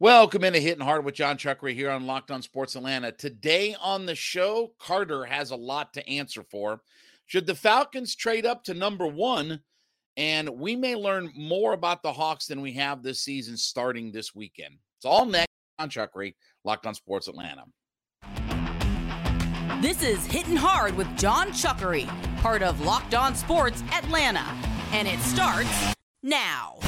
Welcome into Hitting Hard with Jon Chuckery here on Locked On Sports Atlanta. Today on the show, Carter has a lot to answer for. Should the Falcons trade up to number one? And we may learn more about the Hawks than we have this season starting this weekend. It's all next on Chuckery, Locked On Sports Atlanta. This is Hitting Hard with Jon Chuckery, part of Locked On Sports Atlanta. And it starts now.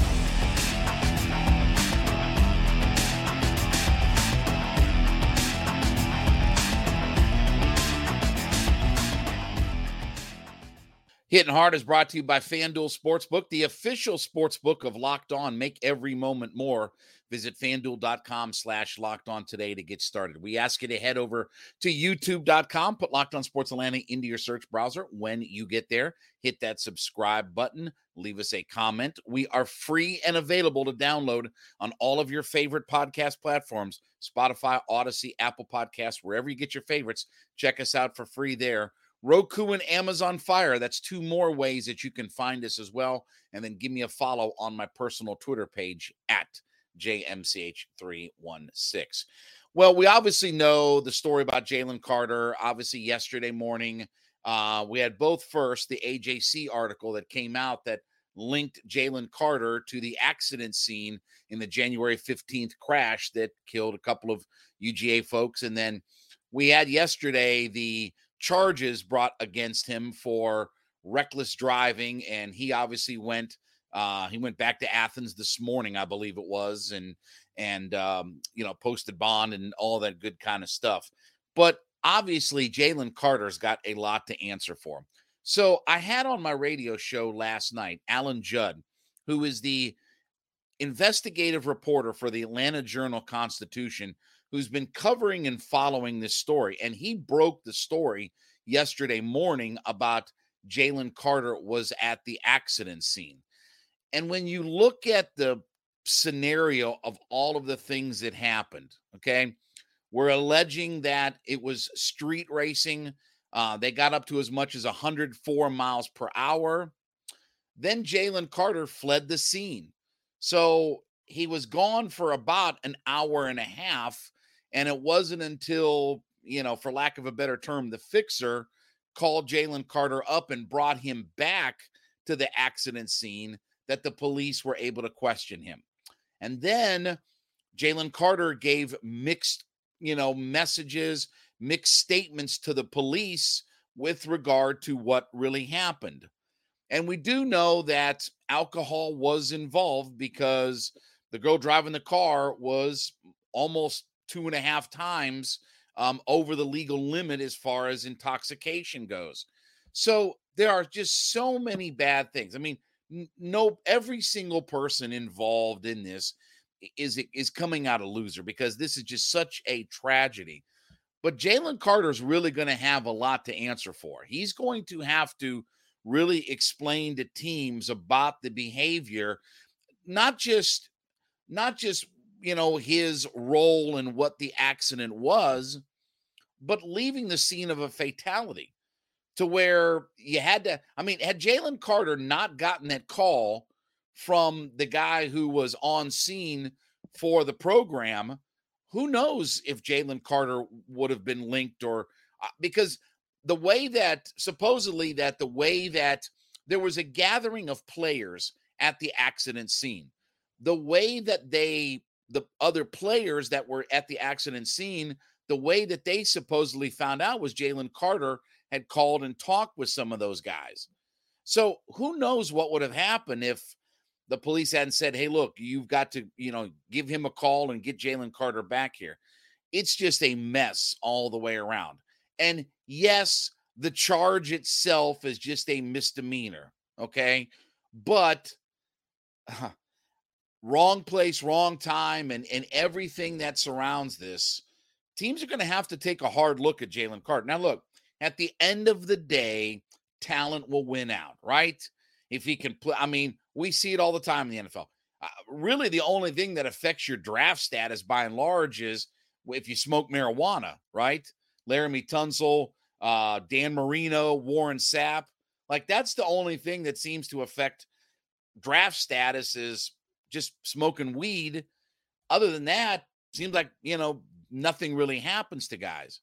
Hitting Hard is brought to you by FanDuel Sportsbook, the official sportsbook of Locked On. Make every moment more. Visit fanduel.com slash locked on today to get started. We ask you to head over to youtube.com, put Locked On Sports Atlanta into your search browser. When you get there, hit that subscribe button, leave us a comment. We are free and available to download on all of your favorite podcast platforms Spotify, Audacy, Apple Podcasts, wherever you get your favorites. Check us out for free there. Roku and Amazon Fire. That's two more ways that you can find us as well. And then give me a follow on my personal Twitter page at JMCH316. Well, we obviously know the story about Jalen Carter. Obviously, yesterday morning, uh, we had both first the AJC article that came out that linked Jalen Carter to the accident scene in the January 15th crash that killed a couple of UGA folks. And then we had yesterday the charges brought against him for reckless driving and he obviously went uh he went back to Athens this morning I believe it was and and um you know posted bond and all that good kind of stuff. But obviously Jalen Carter's got a lot to answer for so I had on my radio show last night Alan Judd who is the investigative reporter for the Atlanta Journal Constitution who's been covering and following this story. And he broke the story yesterday morning about Jalen Carter was at the accident scene. And when you look at the scenario of all of the things that happened, okay, we're alleging that it was street racing. Uh, they got up to as much as 104 miles per hour. Then Jalen Carter fled the scene. So he was gone for about an hour and a half and it wasn't until, you know, for lack of a better term, the fixer called Jalen Carter up and brought him back to the accident scene that the police were able to question him. And then Jalen Carter gave mixed, you know, messages, mixed statements to the police with regard to what really happened. And we do know that alcohol was involved because the girl driving the car was almost two and a half times um, over the legal limit as far as intoxication goes. So there are just so many bad things. I mean, no, every single person involved in this is is coming out a loser because this is just such a tragedy. But Jalen Carter is really going to have a lot to answer for. He's going to have to really explain to teams about the behavior, not just not just you know, his role and what the accident was, but leaving the scene of a fatality to where you had to. I mean, had Jalen Carter not gotten that call from the guy who was on scene for the program, who knows if Jalen Carter would have been linked or uh, because the way that supposedly that the way that there was a gathering of players at the accident scene, the way that they the other players that were at the accident scene, the way that they supposedly found out was Jalen Carter had called and talked with some of those guys. So who knows what would have happened if the police hadn't said, "Hey, look, you've got to, you know, give him a call and get Jalen Carter back here." It's just a mess all the way around. And yes, the charge itself is just a misdemeanor, okay? But uh, wrong place, wrong time, and, and everything that surrounds this, teams are going to have to take a hard look at Jalen Carter. Now, look, at the end of the day, talent will win out, right? If he can play, I mean, we see it all the time in the NFL. Uh, really, the only thing that affects your draft status by and large is if you smoke marijuana, right? Laremy Tunsil, uh, Dan Marino, Warren Sapp. Like that's the only thing that seems to affect draft status is just smoking weed other than that, seems like, you know, nothing really happens to guys.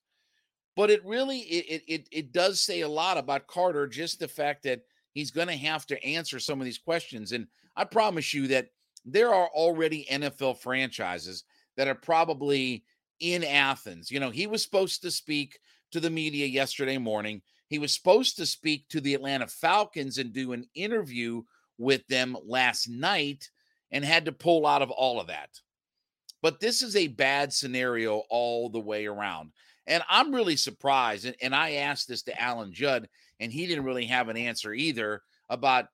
But it really it it it does say a lot about Carter, just the fact that he's going to have to answer some of these questions. And I promise you that there are already NFL franchises that are probably in Athens. You know, he was supposed to speak to the media yesterday morning. He was supposed to speak to the Atlanta Falcons and do an interview with them last night and had to pull out of all of that. But this is a bad scenario all the way around. And I'm really surprised. And, and I asked this to Alan Judd, and he didn't really have an answer either about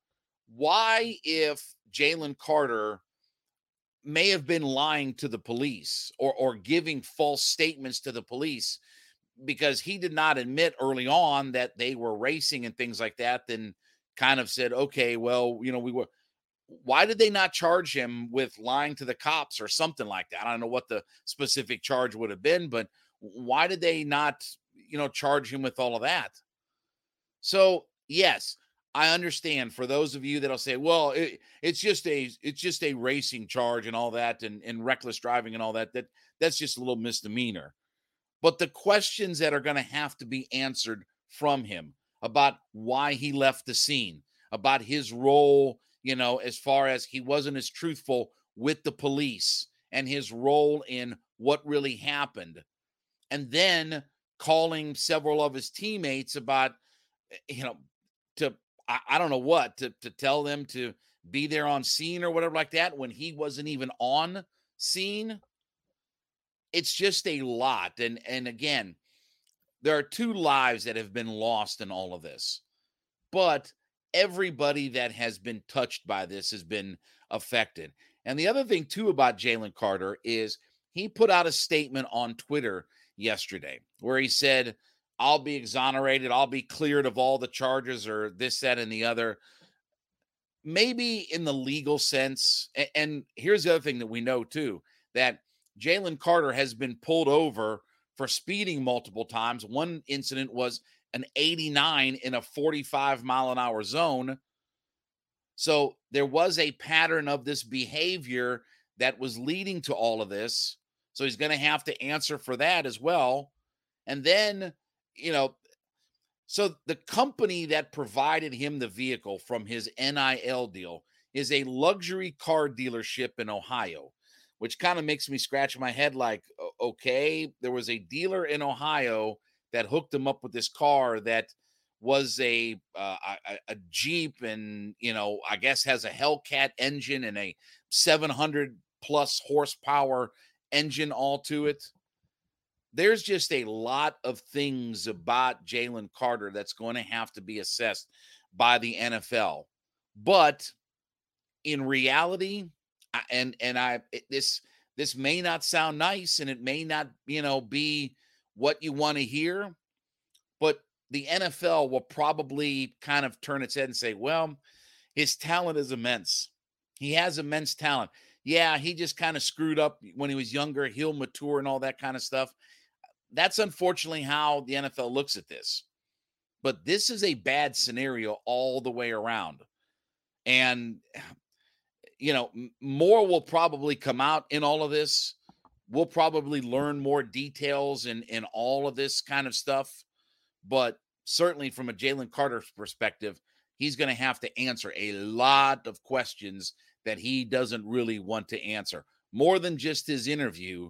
why, if Jalen Carter may have been lying to the police or, or giving false statements to the police because he did not admit early on that they were racing and things like that, then kind of said, okay, well, you know, we were why did they not charge him with lying to the cops or something like that? I don't know what the specific charge would have been, but why did they not, you know, charge him with all of that? So, yes, I understand for those of you that'll say, well, it, it's just a it's just a racing charge and all that and, and reckless driving and all that, that that's just a little misdemeanor. But the questions that are going to have to be answered from him about why he left the scene, about his role you know, as far as he wasn't as truthful with the police and his role in what really happened. And then calling several of his teammates about, eh, you know, to, I, I don't know what, to, to tell them to be there on scene or whatever like that when he wasn't even on scene. It's just a lot. And, and again, there are two lives that have been lost in all of this. But everybody that has been touched by this has been affected. And the other thing, too, about Jalen Carter is he put out a statement on Twitter yesterday where he said, I'll be exonerated, I'll be cleared of all the charges or this, that, and the other. Maybe in the legal sense. And here's the other thing that we know, too, that Jalen Carter has been pulled over for speeding multiple times. One incident was an 89 in a 45 mile an hour zone. So there was a pattern of this behavior that was leading to all of this. So he's going to have to answer for that as well. And then, you know, so the company that provided him the vehicle from his NIL deal is a luxury car dealership in Ohio, which kind of makes me scratch my head like, okay, there was a dealer in Ohio that hooked him up with this car that was a, uh, a a Jeep and you know I guess has a Hellcat engine and a 700 plus horsepower engine all to it. There's just a lot of things about Jalen Carter that's going to have to be assessed by the NFL. But in reality, and and I this this may not sound nice and it may not you know be what you want to hear, but the NFL will probably kind of turn its head and say, well, his talent is immense. He has immense talent. Yeah, he just kind of screwed up when he was younger. He'll mature and all that kind of stuff. That's unfortunately how the NFL looks at this. But this is a bad scenario all the way around. And, you know, more will probably come out in all of this we'll probably learn more details in in all of this kind of stuff but certainly from a jalen carter perspective he's going to have to answer a lot of questions that he doesn't really want to answer more than just his interview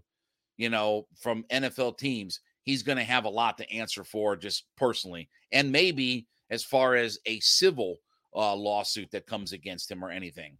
you know from nfl teams he's going to have a lot to answer for just personally and maybe as far as a civil uh, lawsuit that comes against him or anything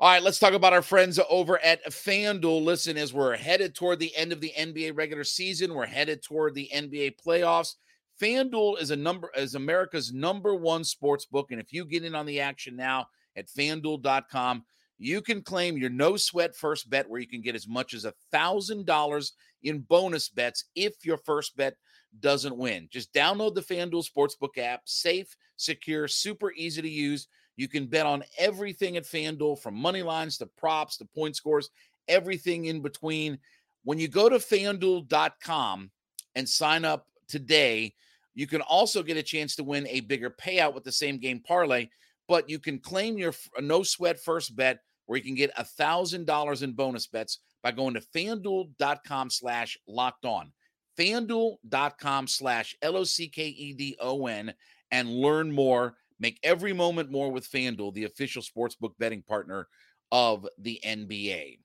all right, let's talk about our friends over at FanDuel. Listen, as we're headed toward the end of the NBA regular season, we're headed toward the NBA playoffs. FanDuel is a number is America's number one sports book. And if you get in on the action now at fanduel.com, you can claim your no sweat first bet where you can get as much as a thousand dollars in bonus bets if your first bet doesn't win. Just download the FanDuel Sportsbook app, safe, secure, super easy to use. You can bet on everything at FanDuel from money lines to props to point scores, everything in between. When you go to fanduel.com and sign up today, you can also get a chance to win a bigger payout with the same game parlay, but you can claim your no sweat first bet where you can get a $1,000 in bonus bets by going to fanduel.com slash locked on. Fanduel.com slash L O C K E D O N and learn more. Make every moment more with FanDuel, the official sportsbook betting partner of the NBA.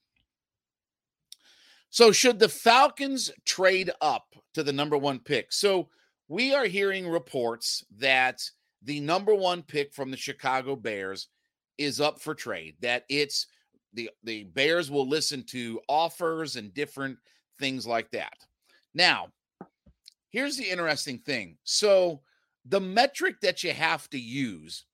So, should the Falcons trade up to the number one pick? So, we are hearing reports that the number one pick from the Chicago Bears is up for trade, that it's the, the Bears will listen to offers and different things like that. Now, here's the interesting thing. So, the metric that you have to use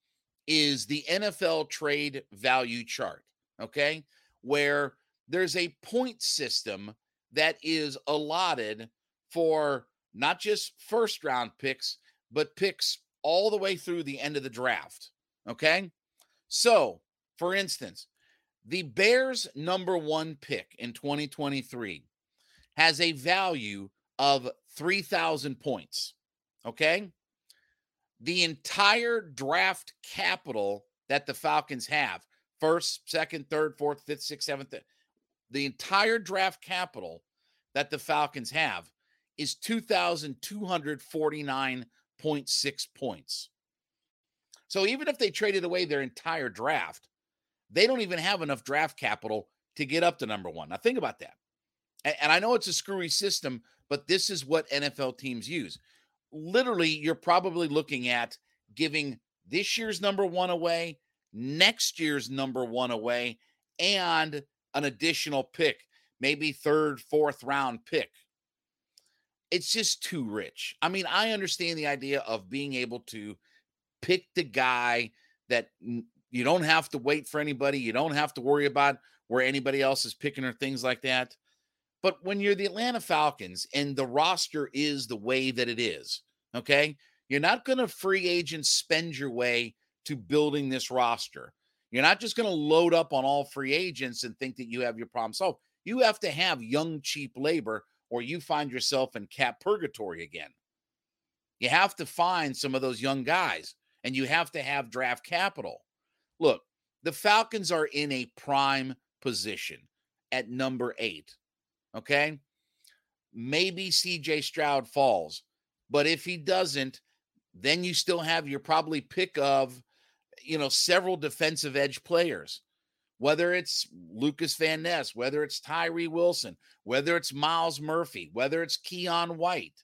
is the NFL trade value chart, okay? Where there's a point system that is allotted for not just first round picks, but picks all the way through the end of the draft. Okay. So, for instance, the Bears' number one pick in 2023 has a value of 3,000 points. Okay. The entire draft capital that the Falcons have first, second, third, fourth, fifth, sixth, seventh, the entire draft capital that the Falcons have is 2,249.6 points. So even if they traded away their entire draft, they don't even have enough draft capital to get up to number one. Now, think about that. And I know it's a screwy system, but this is what NFL teams use. Literally, you're probably looking at giving this year's number one away, next year's number one away, and an additional pick, maybe third, fourth round pick. It's just too rich. I mean, I understand the idea of being able to pick the guy that you don't have to wait for anybody, you don't have to worry about where anybody else is picking or things like that. But when you're the Atlanta Falcons and the roster is the way that it is, okay, you're not going to free agent spend your way to building this roster. You're not just going to load up on all free agents and think that you have your problem solved. You have to have young, cheap labor, or you find yourself in cap purgatory again. You have to find some of those young guys, and you have to have draft capital. Look, the Falcons are in a prime position at number eight. Okay. Maybe CJ Stroud falls, but if he doesn't, then you still have your probably pick of you know, several defensive edge players, whether it's Lucas Van Ness, whether it's Tyree Wilson, whether it's Myles Murphy, whether it's Keion White.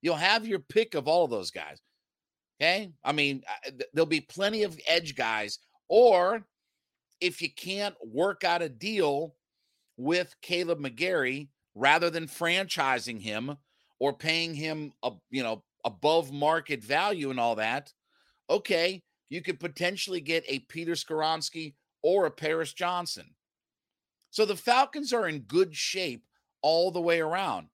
You'll have your pick of all of those guys. Okay. I mean, uh, there'll be plenty of edge guys, or if you can't work out a deal with Kaleb McGary, rather than franchising him or paying him a you know above market value and all that, okay, you could potentially get a Peter Skoronski or a Paris Johnson. So the Falcons are in good shape all the way around.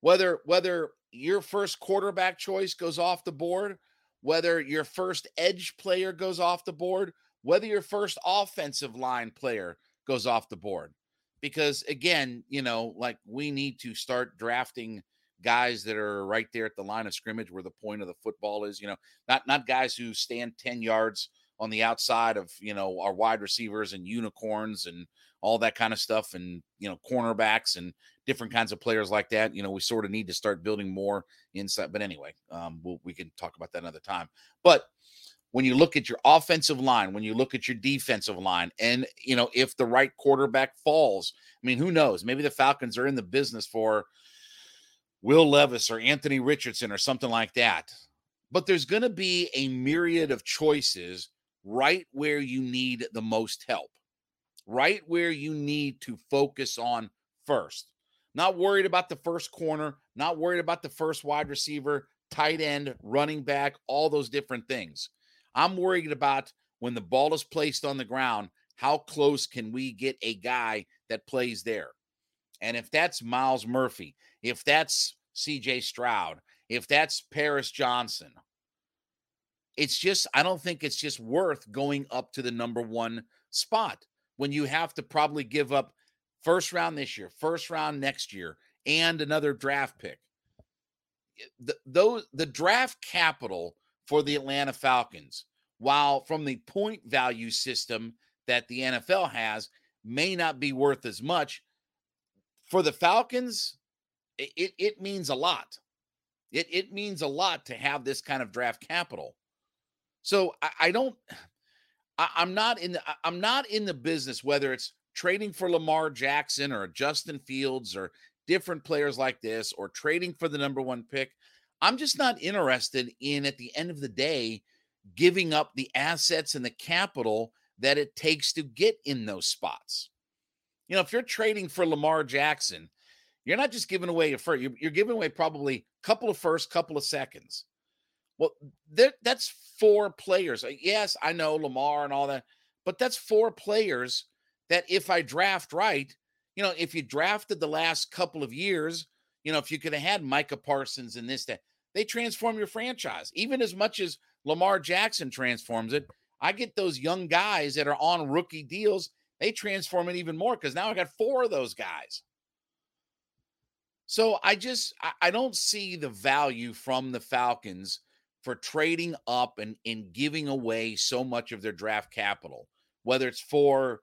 Whether whether your first quarterback choice goes off the board, whether your first edge player goes off the board, whether your first offensive line player goes off the board. Because again, you know, like we need to start drafting guys that are right there at the line of scrimmage where the point of the football is, you know, not not guys who stand 10 yards on the outside of, you know, our wide receivers and unicorns and all that kind of stuff and, you know, cornerbacks and different kinds of players like that. You know, we sort of need to start building more inside. But anyway, um, we'll, we can talk about that another time. But when you look at your offensive line, when you look at your defensive line, and you know, if the right quarterback falls, I mean, who knows? Maybe the Falcons are in the business for Will Levis or Anthony Richardson or something like that. But there's going to be a myriad of choices right where you need the most help, right where you need to focus on first. Not worried about the first corner, not worried about the first wide receiver, tight end, running back, all those different things. I'm worried about when the ball is placed on the ground, how close can we get a guy that plays there? And if that's Myles Murphy, if that's CJ Stroud, if that's Paris Johnson, it's just, I don't think it's just worth going up to the number one spot when you have to probably give up first round this year, first round next year, and another draft pick. Eh, the, those the draft capital for the Atlanta Falcons, while from the point value system that the NFL has, may not be worth as much for the Falcons, it, it, means a lot. It, it means a lot to have this kind of draft capital. So I, I don't I, I'm not in the I'm not in the business whether it's trading for Lamar Jackson or Justin Fields or different players like this or trading for the number one pick. I'm just not interested in at the end of the day giving up the assets and the capital that it takes to get in those spots. You know, if you're trading for Lamar Jackson, you're not just giving away a first, you're, you're giving away probably a couple of first, couple of seconds. Well, that's four players. Uh, yes, I know Lamar and all that, but that's four players that if I draft right, you know, if you drafted the last couple of years, you know, if you could have had Micah Parsons and this, that, they transform your franchise. Even as much as Lamar Jackson transforms it, I get those young guys that are on rookie deals, they transform it even more because now I got four of those guys. So I just I, don't see the value from the Falcons for trading up and, and giving away so much of their draft capital, whether it's for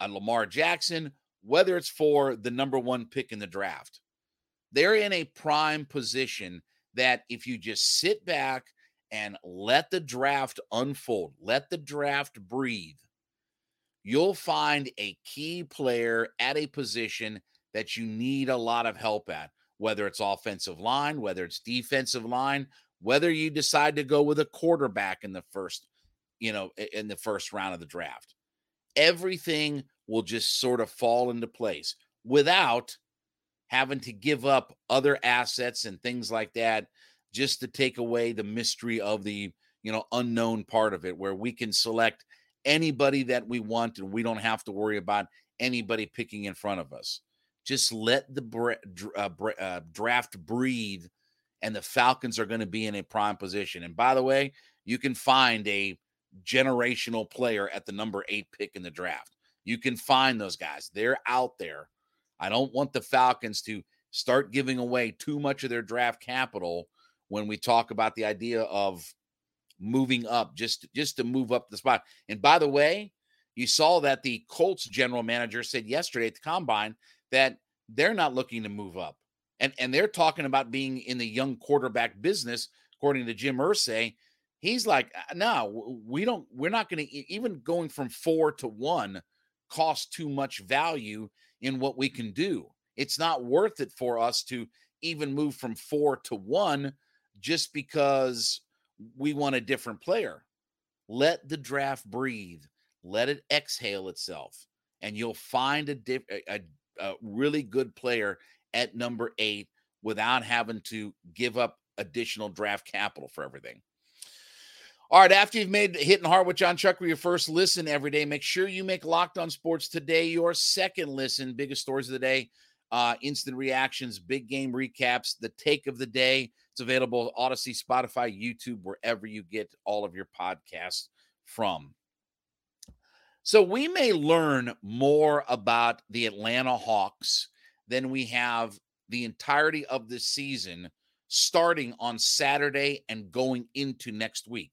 a Lamar Jackson, whether it's for the number one pick in the draft. They're in a prime position that if you just sit back and let the draft unfold, let the draft breathe, you'll find a key player at a position that you need a lot of help at, whether it's offensive line, whether it's defensive line, whether you decide to go with a quarterback in the first, you know, in the first round of the draft. Everything will just sort of fall into place without having to give up other assets and things like that just to take away the mystery of the you know unknown part of it where we can select anybody that we want and we don't have to worry about anybody picking in front of us. Just let the uh, uh, draft breathe and the falcons are going to be in a prime position. And by the way you can find a generational player at the number eight pick in the draft. You can find those guys. They're out there i don't want the falcons to start giving away too much of their draft capital when we talk about the idea of moving up just just to move up the spot. And by the way, you saw that the Colts general manager said yesterday at the combine that they're not looking to move up. And and they're talking about being in the young quarterback business according to Jim Irsay. He's like, uh, no, we don't we're not going to even going from 4 to 1 costs too much value in what we can do. It's not worth it for us to even move from 4 to 1 just because we want a different player. Let the draft breathe, let it exhale itself, and you'll find a, diff- a, a really good player at number eight without having to give up additional draft capital for everything. All right, after you've made Hitting Hard with Jon Chuckery your first listen every day, make sure you make Locked On Sports today your second listen. Biggest stories of the day, uh, instant reactions, big game recaps, the take of the day. It's available Audacy, Spotify, YouTube, wherever you get all of your podcasts from. So we may learn more about the Atlanta Hawks than we have the entirety of the season starting on Saturday and going into next week.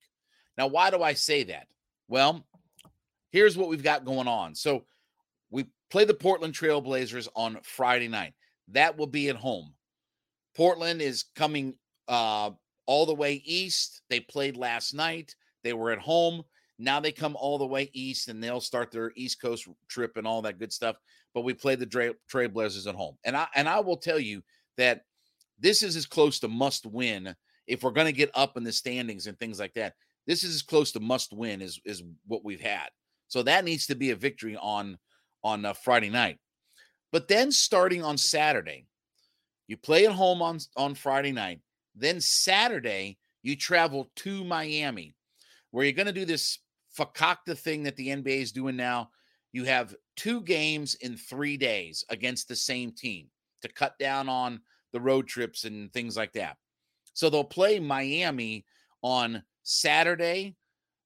Now, why do I say that? Well, here's what we've got going on. So we play the Portland Trailblazers on Friday night. That will be at home. Portland is coming uh, all the way east. They played last night. They were at home. Now they come all the way east and they'll start their East Coast trip and all that good stuff. But we play the Tra- Trailblazers at home. And I and I will tell you that this is as close to must win if we're going to get up in the standings and things like that. This is as close to must win as is what we've had. So that needs to be a victory on on uh, Friday night. But then starting on Saturday, you play at home on on Friday night. Then Saturday, you travel to Miami, where you're going to do this fakakta thing that the NBA is doing now. You have two games in three days against the same team to cut down on the road trips and things like that. So they'll play Miami on Saturday.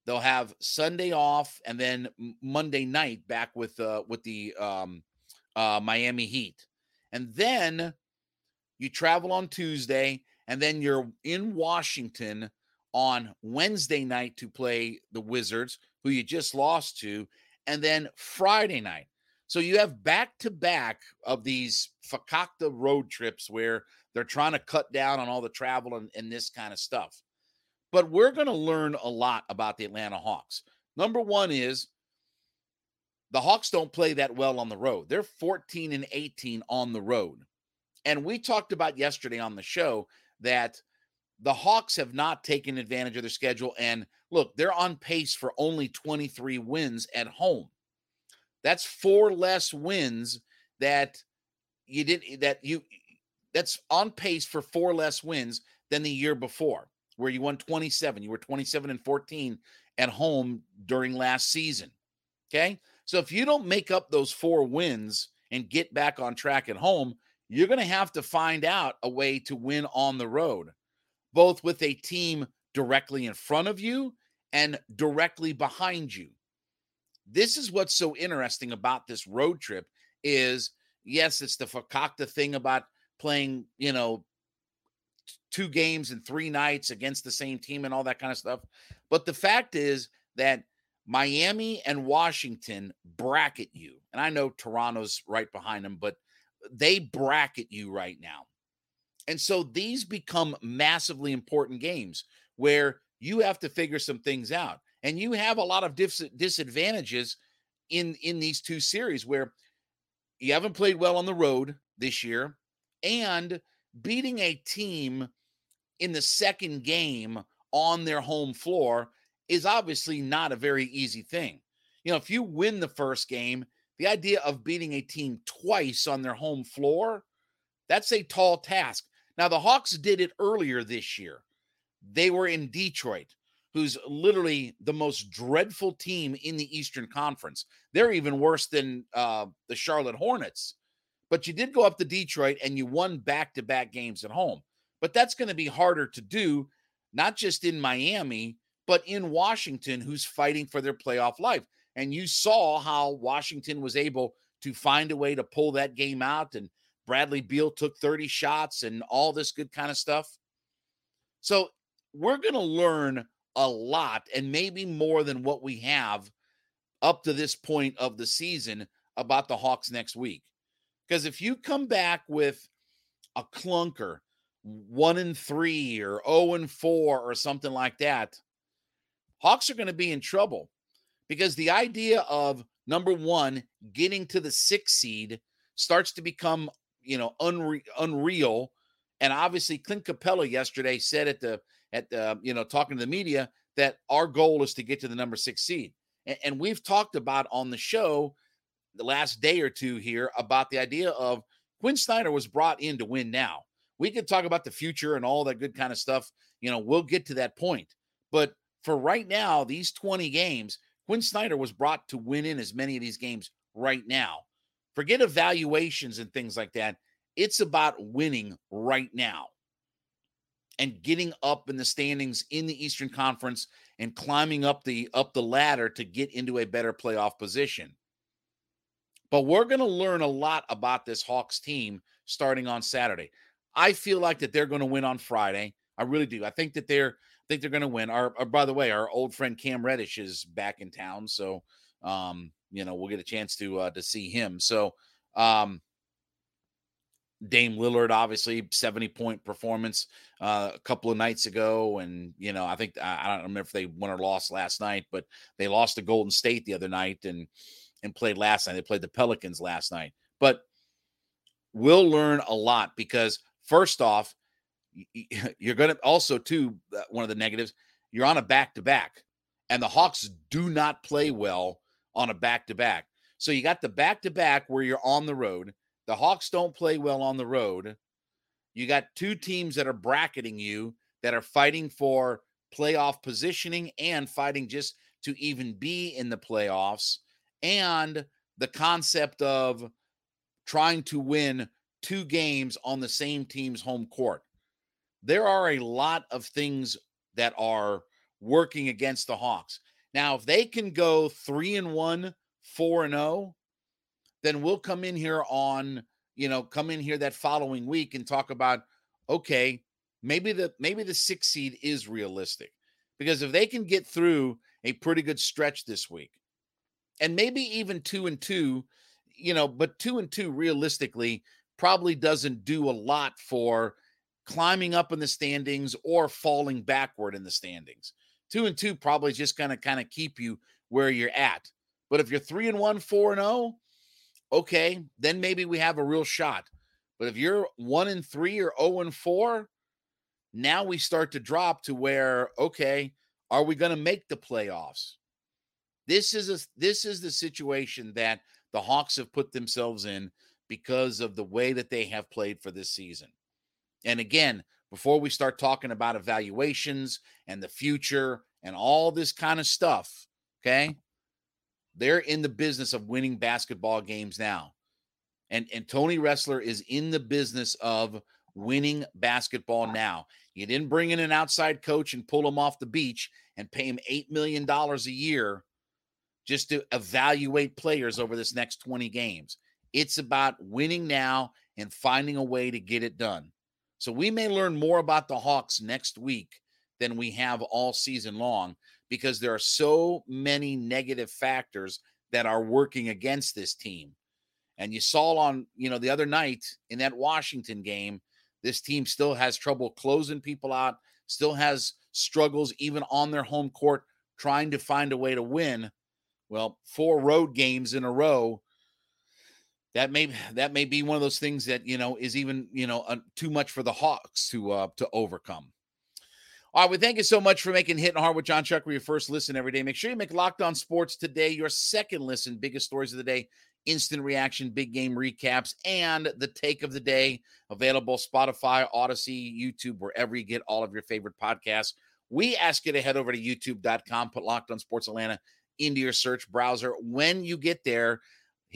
They'll have Sunday off, and then Monday night back with uh, with the um, uh, Miami Heat, and then you travel on Tuesday, and then you're in Washington on Wednesday night to play the Wizards, who you just lost to, and then Friday night. So you have back to back of these fakakta road trips where they're trying to cut down on all the travel and, and this kind of stuff. But we're going to learn a lot about the Atlanta Hawks. Number one is the Hawks don't play that well on the road. They're 14 and 18 on the road. And we talked about yesterday on the show that the Hawks have not taken advantage of their schedule. And look, they're on pace for only 23 wins at home. That's four less wins that you did that you that's on pace for four less wins than the year before, where you won 27. You were 27 and 14 at home during last season. Okay. So if you don't make up those four wins and get back on track at home, you're going to have to find out a way to win on the road, both with a team directly in front of you and directly behind you. This is what's so interesting about this road trip is yes, it's the fakakta thing about playing, you know, two games and three nights against the same team and all that kind of stuff. But the fact is that Miami and Washington bracket you. And I know Toronto's right behind them, but they bracket you right now. And so these become massively important games where you have to figure some things out. And you have a lot of dis- disadvantages in in these two series where you haven't played well on the road this year and beating a team in the second game on their home floor is obviously not a very easy thing. You know, if you win the first game, the idea of beating a team twice on their home floor, that's a tall task. Now, the Hawks did it earlier this year. They were in Detroit, who's literally the most dreadful team in the Eastern Conference. They're even worse than uh, the Charlotte Hornets. But you did go up to Detroit and you won back to back games at home. But that's going to be harder to do, not just in Miami, but in Washington, who's fighting for their playoff life. And you saw how Washington was able to find a way to pull that game out. And Bradley Beal took 30 shots and all this good kind of stuff. So we're going to learn a lot and maybe more than what we have up to this point of the season about the Hawks next week. Because if you come back with a clunker, one and three or 0 and four or something like that, Hawks are going to be in trouble because the idea of number one getting to the six seed starts to become you know unre- unreal. And obviously, Clint Capela yesterday said at the at the you know talking to the media that our goal is to get to the number six seed. And, and we've talked about on the show the last day or two here about the idea of Quin Snyder was brought in to win now. We could talk about the future and all that good kind of stuff. You know, we'll get to that point. But for right now, these 20 games, Quin Snyder was brought to win in as many of these games right now. Forget evaluations and things like that. It's about winning right now and getting up in the standings in the Eastern Conference and climbing up the up the ladder to get into a better playoff position. But we're going to learn a lot about this Hawks team starting on Saturday. I feel like that they're going to win on Friday. I really do. I think that they're I think they're going to win. Our, our, by the way, our old friend Cam Reddish is back in town, so um, you know we'll get a chance to uh, to see him. So um, Dame Lillard, obviously, seventy point performance uh, a couple of nights ago, and you know I think I, I don't remember if they won or lost last night, but they lost to Golden State the other night and and played last night. They played the Pelicans last night, but we'll learn a lot because first off you're going to also too uh, one of the negatives you're on a back to back and the hawks do not play well on a back to back so you got the back to back where you're on the road the hawks don't play well on the road you got two teams that are bracketing you that are fighting for playoff positioning and fighting just to even be in the playoffs and the concept of trying to win two games on the same team's home court there are a lot of things that are working against the Hawks. Now, if they can go three and one, four and oh, then we'll come in here on, you know, come in here that following week and talk about, okay, maybe the maybe the six seed is realistic. Because if they can get through a pretty good stretch this week, and maybe even two and two, you know, but two and two realistically probably doesn't do a lot for climbing up in the standings or falling backward in the standings. Two and two probably just going to kind of keep you where you're at. But if you're three and one, four and oh, okay, then maybe we have a real shot. But if you're one and three or oh and four, now we start to drop to where, okay, are we going to make the playoffs? This is a this is the situation that the Hawks have put themselves in because of the way that they have played for this season. And again, before we start talking about evaluations and the future and all this kind of stuff, okay? They're in the business of winning basketball games now. And and Tony Ressler is in the business of winning basketball now. You didn't bring in an outside coach and pull him off the beach and pay him 8 million dollars a year just to evaluate players over this next 20 games. It's about winning now and finding a way to get it done. So we may learn more about the Hawks next week than we have all season long because there are so many negative factors that are working against this team. And you saw on, you know, the other night in that Washington game, this team still has trouble closing people out, still has struggles even on their home court trying to find a way to win. Well, four road games in a row that may that may be one of those things that you know is even you know uh, too much for the Hawks to uh to overcome. All right, we thank you so much for making Hitting Hard with Jon Chuckery your first listen every day. Make sure you make Locked On Sports today your second listen. Biggest stories of the day, instant reaction, big game recaps, and the take of the day. Available Spotify, Audacy, YouTube, wherever you get all of your favorite podcasts. We ask you to head over to youtube.com, put Locked On Sports Atlanta into your search browser. When you get there,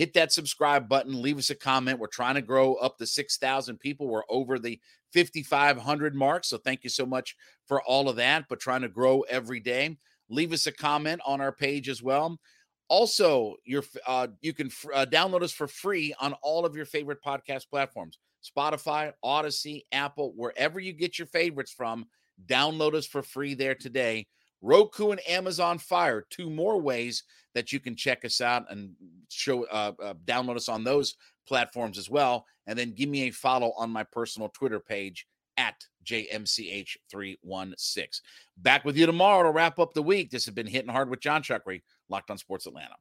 hit that subscribe button, leave us a comment. We're trying to grow up to 6,000 people. We're over the 5,500 mark. So thank you so much for all of that, but trying to grow every day. Leave us a comment on our page as well. Also, your uh, you can f- uh, download us for free on all of your favorite podcast platforms Spotify, Audacy, Apple, wherever you get your favorites from. Download us for free there today. Roku and Amazon Fire, two more ways that you can check us out and show uh, uh, download us on those platforms as well. And then give me a follow on my personal Twitter page at JMCH316. Back with you tomorrow to wrap up the week. This has been Hitting Hard with Jon Chuckery, Locked on Sports Atlanta.